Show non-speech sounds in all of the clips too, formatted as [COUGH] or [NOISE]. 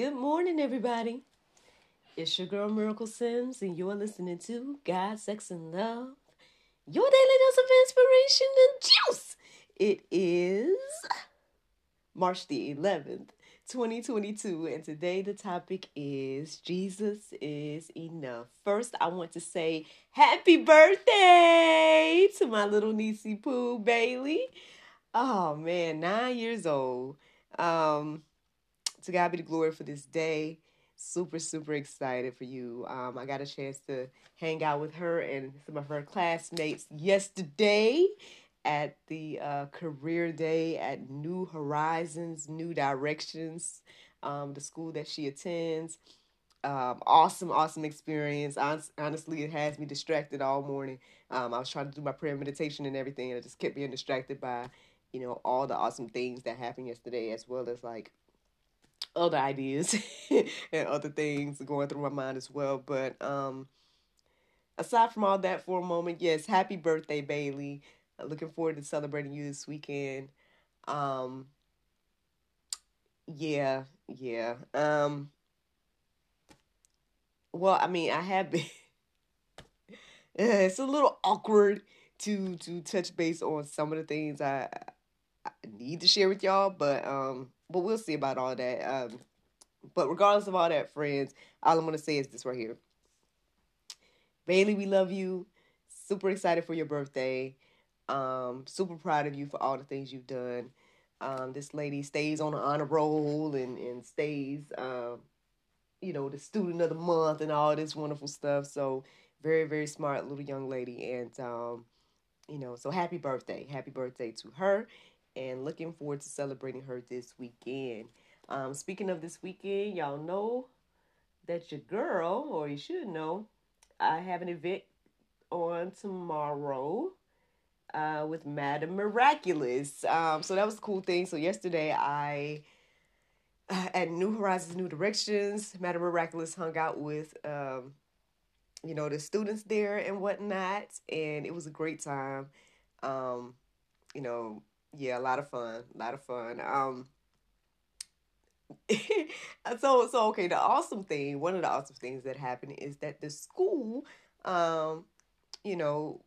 Good morning, everybody. It's your girl Miracle Sims, and you're listening to God, Sex, and Love, your daily dose of inspiration and juice. It is March the 11th, 2022, and today the topic is Jesus is enough. First, I want to say happy birthday to my little niecey Pooh Bailey. Oh man, nine years old. Um, to God be the glory for this day. Super, super excited for you. Um, I got a chance to hang out with her and some of her classmates yesterday at the uh, career day at New Horizons, New Directions, um, the school that she attends. Um, awesome, awesome experience. honestly, it has me distracted all morning. Um, I was trying to do my prayer meditation and everything, and it just kept being distracted by, you know, all the awesome things that happened yesterday, as well as like other ideas [LAUGHS] and other things going through my mind as well. But um, aside from all that, for a moment, yes, happy birthday, Bailey. Looking forward to celebrating you this weekend. Um, yeah, yeah. Um, well, I mean, I have been. [LAUGHS] it's a little awkward to to touch base on some of the things I, I need to share with y'all, but um, but we'll see about all that. Um, but regardless of all that, friends, all I'm gonna say is this right here. Bailey, we love you. Super excited for your birthday. Um, super proud of you for all the things you've done. Um, this lady stays on the honor roll and and stays, um, you know, the student of the month and all this wonderful stuff. So very very smart little young lady, and um, you know, so happy birthday, happy birthday to her and looking forward to celebrating her this weekend. Um, speaking of this weekend, y'all know that your girl, or you should know, I have an event on tomorrow uh, with Madam Miraculous. Um, so that was a cool thing. So yesterday I uh, at New Horizons, New Directions, Madam Miraculous hung out with um, you know the students there and whatnot, and it was a great time. Um, you know, yeah, a lot of fun, a lot of fun. Um, [LAUGHS] so so okay. The awesome thing, one of the awesome things that happened is that the school, um, you know,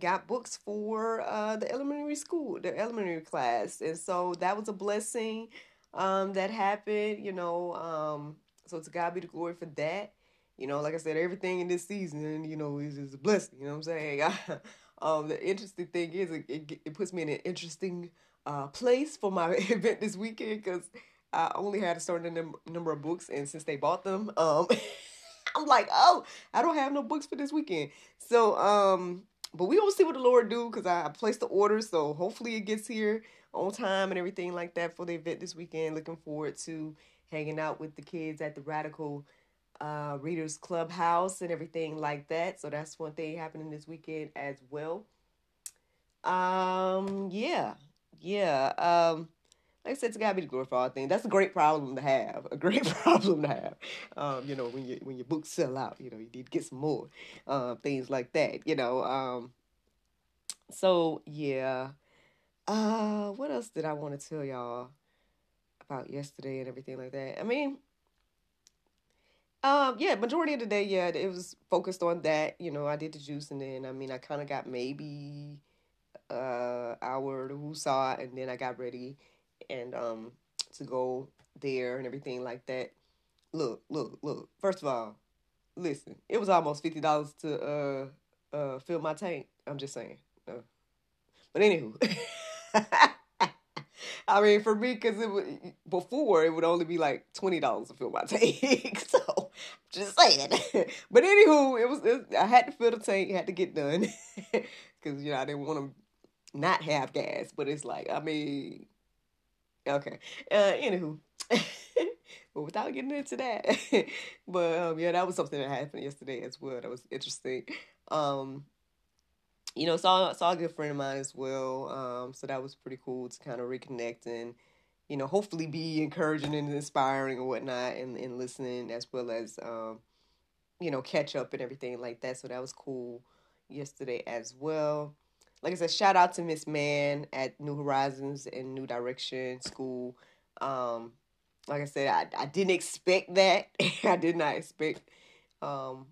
got books for uh the elementary school, the elementary class, and so that was a blessing. Um, that happened, you know. Um, so to God be the glory for that. You know, like I said, everything in this season, you know, is, is a blessing. You know what I'm saying? [LAUGHS] Um, the interesting thing is, it, it, it puts me in an interesting uh, place for my [LAUGHS] event this weekend because I only had a certain num- number of books, and since they bought them, um, [LAUGHS] I'm like, oh, I don't have no books for this weekend. So, um, but we will see what the Lord do because I placed the order, so hopefully it gets here on time and everything like that for the event this weekend. Looking forward to hanging out with the kids at the Radical uh, Readers Clubhouse and everything like that. So that's one thing happening this weekend as well. Um, yeah, yeah. Um, like I said, it's gotta be the all things. That's a great problem to have. A great [LAUGHS] problem to have. Um, you know, when you when your books sell out, you know, you need to get some more. Uh, things like that. You know. Um. So yeah. Uh, what else did I want to tell y'all about yesterday and everything like that? I mean, um, yeah, majority of the day, yeah, it was focused on that. You know, I did the juice, and then I mean, I kind of got maybe uh hour to woosah, and then I got ready and um to go there and everything like that. Look, look, look. First of all, listen, it was almost fifty dollars to uh uh fill my tank. I'm just saying. Uh, but anywho. [LAUGHS] [LAUGHS] I mean, for me, because it would before it would only be like twenty dollars to fill my [LAUGHS] tank. so just saying. [LAUGHS] but anywho, it was it, I had to fill the tank, had to get done because you know I didn't want to not have gas, but it's like, I mean, okay. Uh, anywho, but without getting into that, but um, yeah, that was something that happened yesterday as well. That was interesting. Um, you know, saw saw a good friend of mine as well. Um, so that was pretty cool to kind of reconnect and, you know, hopefully be encouraging and inspiring and whatnot, and and listening as well as, um, you know, catch up and everything like that. So that was cool yesterday as well. Like I said, shout out to Miss Man at New Horizons and New Direction School. Um, like I said, I, I didn't expect that. [LAUGHS] I did not expect um,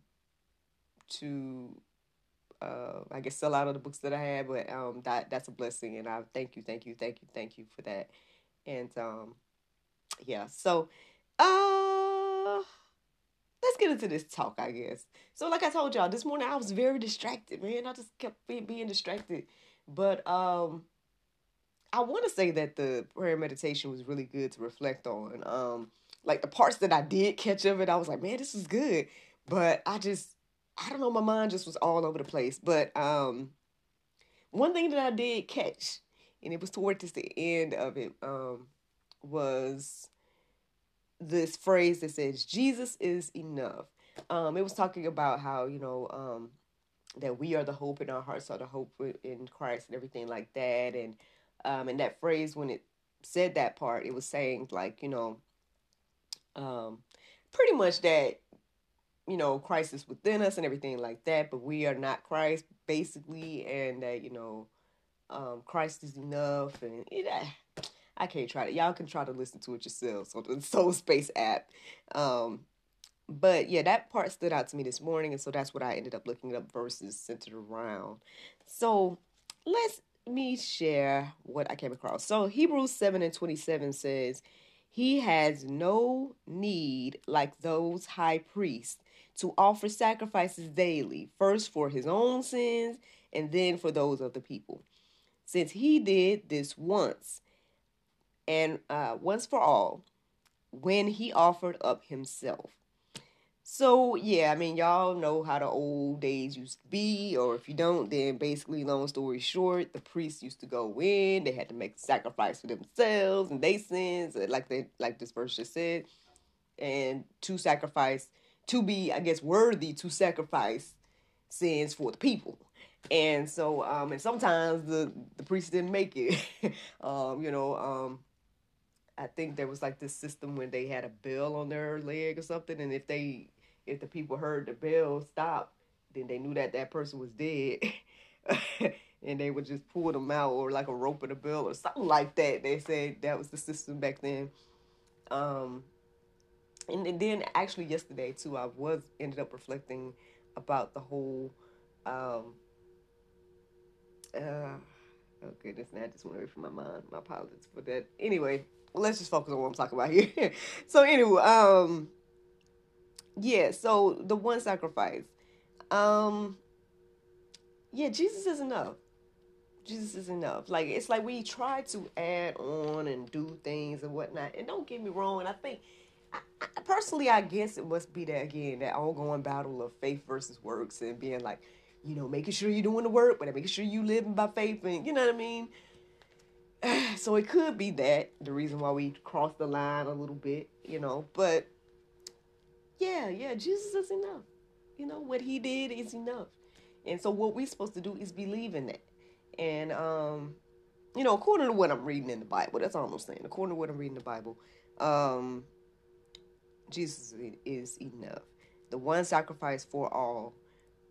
to uh, I guess sell out of the books that I had, but um, that that's a blessing, and I thank you, thank you, thank you, thank you for that. And um, yeah, so uh, let's get into this talk, I guess. So, like I told y'all this morning, I was very distracted, man. I just kept being, being distracted, but um, I want to say that the prayer meditation was really good to reflect on. Um, like the parts that I did catch of it, I was like, man, this is good, but I just I don't know, my mind just was all over the place. But um, one thing that I did catch, and it was towards the end of it, um, was this phrase that says, Jesus is enough. Um, it was talking about how, you know, um, that we are the hope and our hearts are the hope in Christ and everything like that. And um, and that phrase, when it said that part, it was saying like, you know, um, pretty much that you know, Christ is within us and everything like that, but we are not Christ, basically, and that, you know, um, Christ is enough, and yeah, I can't try to. Y'all can try to listen to it yourselves on the [LAUGHS] Soul Space app. Um, but yeah, that part stood out to me this morning, and so that's what I ended up looking up verses centered around. So let's me share what I came across. So Hebrews 7 and 27 says, He has no need like those high priests to offer sacrifices daily, first for his own sins and then for those of the people. Since he did this once and uh, once for all, when he offered up himself. So, yeah, I mean, y'all know how the old days used to be, or if you don't, then basically, long story short, the priests used to go in, they had to make sacrifice for themselves and their sins, like they like this verse just said, and to sacrifice to be, I guess, worthy to sacrifice sins for the people. And so, um, and sometimes the the priest didn't make it. [LAUGHS] um, you know, um, I think there was like this system when they had a bell on their leg or something, and if they if the people heard the bell stop, then they knew that that person was dead. [LAUGHS] and they would just pull them out or like a rope of the bell or something like that. They said that was the system back then. Um, and then actually yesterday too, I was ended up reflecting about the whole. Um, uh, oh goodness, now I just went away from my mind. My apologies for that. Anyway, let's just focus on what I'm talking about here. [LAUGHS] so anyway, um, yeah. So the one sacrifice, um, yeah, Jesus is enough. Jesus is enough. Like it's like we try to add on and do things and whatnot. And don't get me wrong, I think personally, I guess it must be that again, that ongoing battle of faith versus works and being like, you know, making sure you're doing the work, but making sure you living by faith and you know what I mean? [SIGHS] So it could be that the reason why we cross the line a little bit, you know, but yeah, yeah, Jesus is enough. You know, what he did is enough. And so what we're supposed to do is believe in that. And um, you know, according to what I'm reading in the Bible, that's all I'm saying. According to what I'm reading in the Bible, um, Jesus is enough. The one sacrifice for all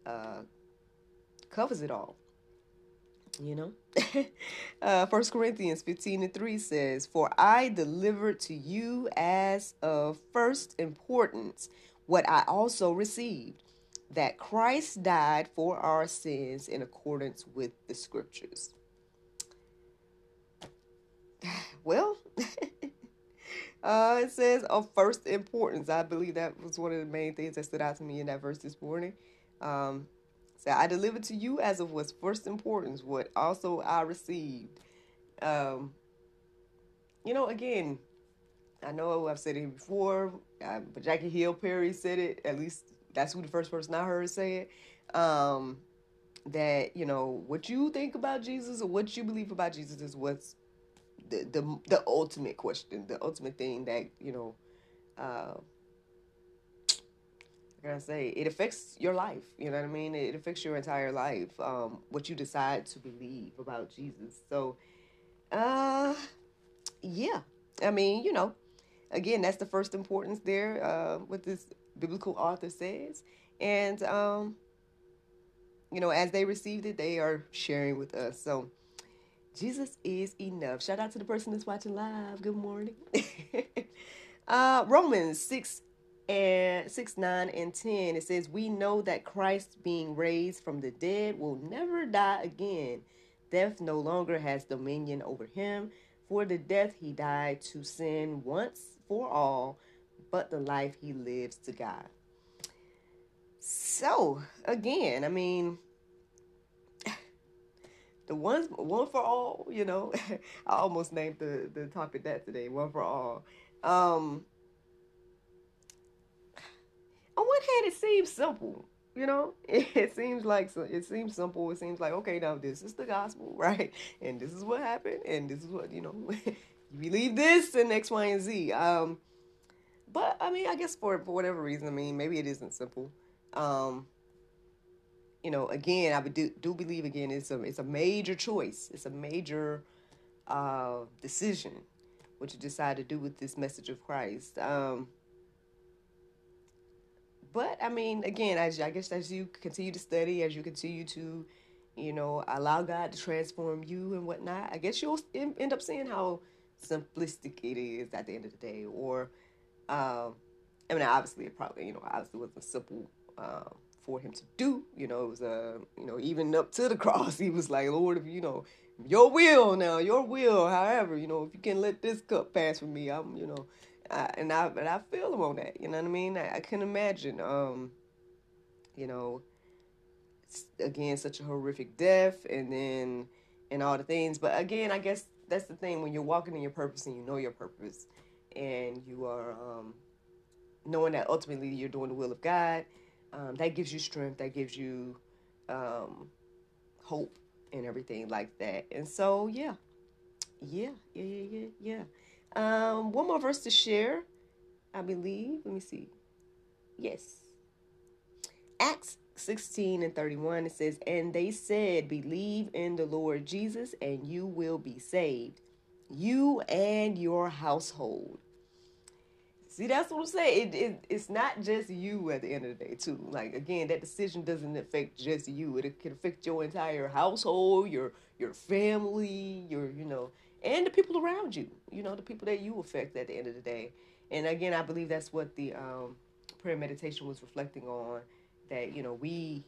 uh, covers it all. You know? [LAUGHS] uh, 1 Corinthians 15 and 3 says, For I delivered to you as of first importance what I also received, that Christ died for our sins in accordance with the scriptures. Uh, it says of first importance. I believe that was one of the main things that stood out to me in that verse this morning. Um, so I delivered to you as of what's first importance, what also I received. Um, you know, again, I know I've said it before, but Jackie Hill Perry said it. At least that's who the first person I heard say it. Um, that you know what you think about Jesus or what you believe about Jesus is what's the the, the ultimate question, the ultimate thing that you know. Uh, I gotta say, it affects your life. You know what I mean? It affects your entire life. Um, what you decide to believe about Jesus. So, uh, yeah. I mean, you know, again, that's the first importance there. Uh, what this biblical author says, and um, you know, as they received it, they are sharing with us. So, Jesus is enough. Shout out to the person that's watching live. Good morning. [LAUGHS] uh, Romans 6 and 6, 9, and 10. It says, We know that Christ, being raised from the dead, will never die again. Death no longer has dominion over him. For the death he died to sin once for all, but the life he lives to God. So, again, I mean, the ones one for all, you know. [LAUGHS] I almost named the the topic that today, one for all. Um on one hand it seems simple, you know? [LAUGHS] It, seems like it seems simple. It seems like okay now this is the gospel [LAUGHS] right? And this is what happened and this is what you know you believe this and x y and z. Um but i mean i guess for for whatever reason i mean maybe it isn't simple. Um you know, again, I do, do believe again it's a it's a major choice. It's a major uh, decision what you decide to do with this message of Christ. Um, but I mean, again, as I guess as you continue to study, as you continue to, you know, allow God to transform you and whatnot, I guess you'll end up seeing how simplistic it is at the end of the day. Or, um, I mean, obviously, it probably, you know, obviously wasn't simple. Um, for him to do. You know, it was uh, you know, even up to the [LAUGHS] cross, he was like, Lord, if you know, your will now, your will. However, you know, if you can let this cup pass for me, I'm, you know, I, and I, but I feel him on that. You know what I mean? I, I can imagine, um, you know, again, such a horrific death, and then and all the things. But again, I guess that's the thing when you're walking in your purpose and you know your purpose, and you are um, knowing that ultimately you're doing the will of God um, that gives you strength, that gives you um, hope and everything like that. And so, yeah, yeah, yeah, yeah, yeah, yeah. Um, one more verse to share, I believe. Let me see. Yes. Acts 16 and 31, it says, And they said, Believe in the Lord Jesus, and you will be saved, you and your household. See, that's what I'm saying. It, it, it's not just you at the end of the day, too. Like again, that decision doesn't affect just you. It, can affect your entire household, your your family, your you know, and the people around you. You know, the people that you affect at the end of the day. And again, I believe that's what the um, prayer meditation was reflecting on. That you know we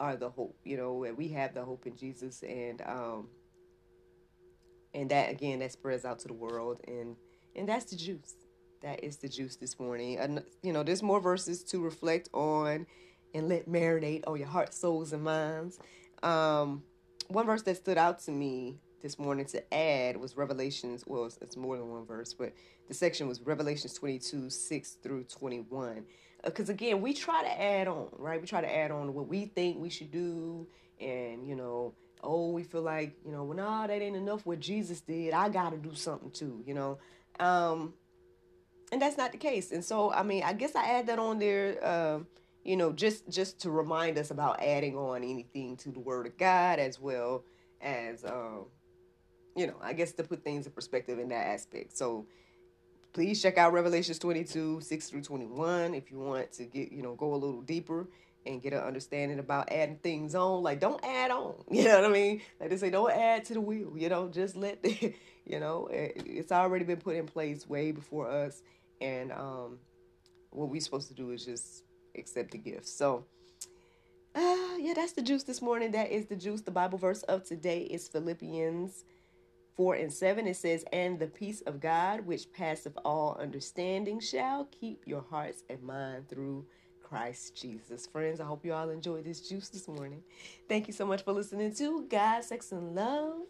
are the hope. You know, and we have the hope in Jesus, and um, and that again that spreads out to the world, and and that's the juice that is the juice this morning. And you know, there's more verses to reflect on and let marinate on your heart, souls, and minds. Um, one verse that stood out to me this morning to add was Revelations. Well, it's, it's more than one verse, but the section was Revelations 22 6 through 21. Because uh, again, we try to add on, right? We try to add on what we think we should do, and you know, oh, we feel like you know, well, nah, that ain't enough. What Jesus did, I got to do something too, you know. Um, and that's not the case. And so, I mean, I guess I add that on there, um, you know, just just to remind us about adding on anything to the Word of God as well as, um, you know, I guess to put things in perspective in that aspect. So, please check out Revelations 22, 6 through 21 if you want to get, you know, go a little deeper and get an understanding about adding things on. Like, don't add on. [LAUGHS] You know what I mean? Like they say, don't add to the wheel. You know, just let the, [LAUGHS] you know, it's already been put in place way before us and um, what we're supposed to do is just accept the gift. So, uh, yeah, that's the juice this morning. That is the juice. The Bible verse of today is Philippians 4 and 7. It says, And the peace of God, which passeth all understanding, shall keep your hearts and mind through Christ Jesus. Friends, I hope you all enjoyed this juice this morning. Thank you so much for listening to God, Sex, and Love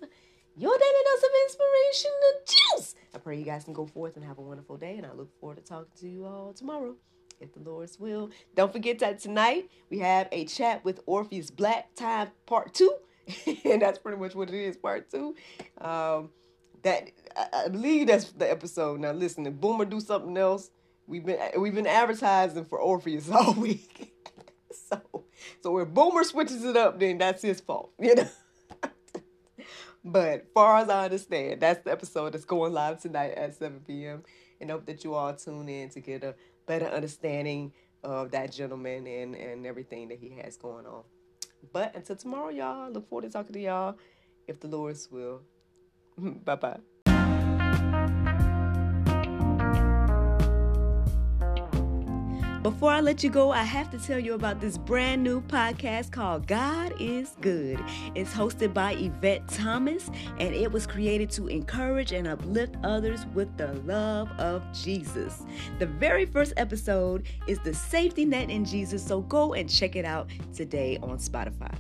your daily dose of inspiration and juice. I pray you guys can go forth and have a wonderful day, and I look forward to talking to you all tomorrow. if the Lord's will. Don't forget that tonight we have a chat with Orpheus Black, time part two. [LAUGHS] and that's pretty much what it is, part two. Um, that I, I believe that's the episode. Now listen, if Boomer do something else, we've been we've been advertising for Orpheus [LAUGHS] all week. [LAUGHS] so so if Boomer switches it up, then that's his fault, you know. But far as I understand, that's the episode that's going live tonight at 7 p.m. And hope that you all tune in to get a better understanding of that gentleman and, and everything that he has going on. But until tomorrow, y'all, look forward to talking to y'all if the Lord's will. [LAUGHS] bye bye. Before I let you go, I have to tell you about this brand new podcast called God is Good. It's hosted by Yvette Thomas, and it was created to encourage and uplift others with the love of Jesus. The very first episode is The Safety Net in Jesus, so go and check it out today on Spotify.